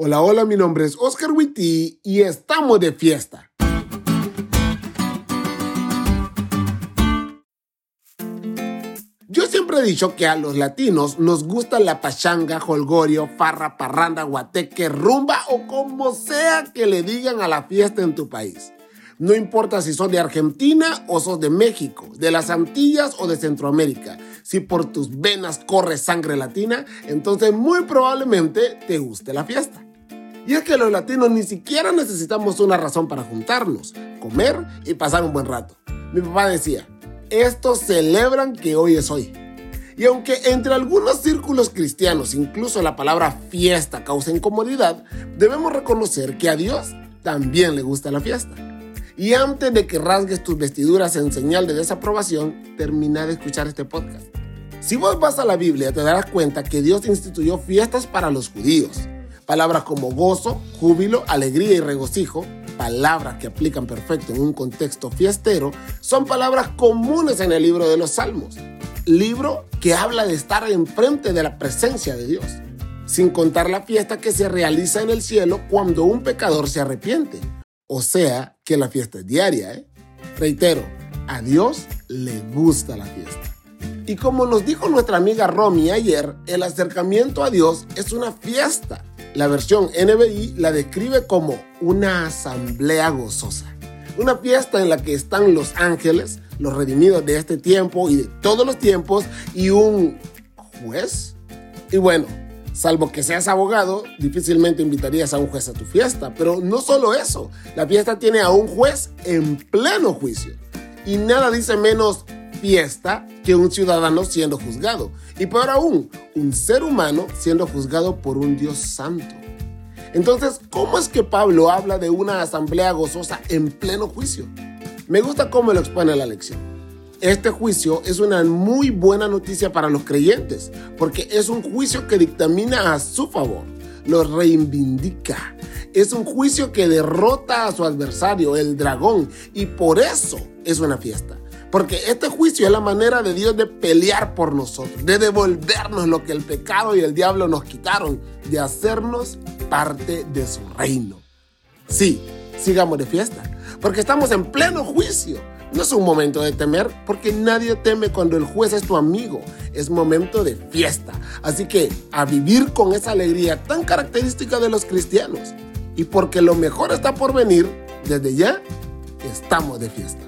Hola, hola, mi nombre es Oscar Witty y estamos de fiesta. Yo siempre he dicho que a los latinos nos gusta la pachanga, holgorio, farra, parranda, guateque, rumba o como sea que le digan a la fiesta en tu país. No importa si sos de Argentina o sos de México, de las Antillas o de Centroamérica. Si por tus venas corre sangre latina, entonces muy probablemente te guste la fiesta. Y es que los latinos ni siquiera necesitamos una razón para juntarnos, comer y pasar un buen rato. Mi papá decía, estos celebran que hoy es hoy. Y aunque entre algunos círculos cristianos incluso la palabra fiesta causa incomodidad, debemos reconocer que a Dios también le gusta la fiesta. Y antes de que rasgues tus vestiduras en señal de desaprobación, termina de escuchar este podcast. Si vos vas a la Biblia, te darás cuenta que Dios instituyó fiestas para los judíos Palabras como gozo, júbilo, alegría y regocijo, palabras que aplican perfecto en un contexto fiestero, son palabras comunes en el libro de los Salmos. Libro que habla de estar enfrente de la presencia de Dios, sin contar la fiesta que se realiza en el cielo cuando un pecador se arrepiente. O sea, que la fiesta es diaria, ¿eh? Reitero, a Dios le gusta la fiesta. Y como nos dijo nuestra amiga Romy ayer, el acercamiento a Dios es una fiesta la versión NBI la describe como una asamblea gozosa, una fiesta en la que están los ángeles, los redimidos de este tiempo y de todos los tiempos, y un juez. Y bueno, salvo que seas abogado, difícilmente invitarías a un juez a tu fiesta, pero no solo eso, la fiesta tiene a un juez en pleno juicio. Y nada dice menos fiesta que un ciudadano siendo juzgado. Y peor aún, un ser humano siendo juzgado por un Dios santo. Entonces, ¿cómo es que Pablo habla de una asamblea gozosa en pleno juicio? Me gusta cómo lo expone la lección. Este juicio es una muy buena noticia para los creyentes, porque es un juicio que dictamina a su favor, lo reivindica. Es un juicio que derrota a su adversario, el dragón, y por eso es una fiesta. Porque este juicio es la manera de Dios de pelear por nosotros, de devolvernos lo que el pecado y el diablo nos quitaron, de hacernos parte de su reino. Sí, sigamos de fiesta, porque estamos en pleno juicio. No es un momento de temer, porque nadie teme cuando el juez es tu amigo. Es momento de fiesta. Así que a vivir con esa alegría tan característica de los cristianos. Y porque lo mejor está por venir, desde ya estamos de fiesta.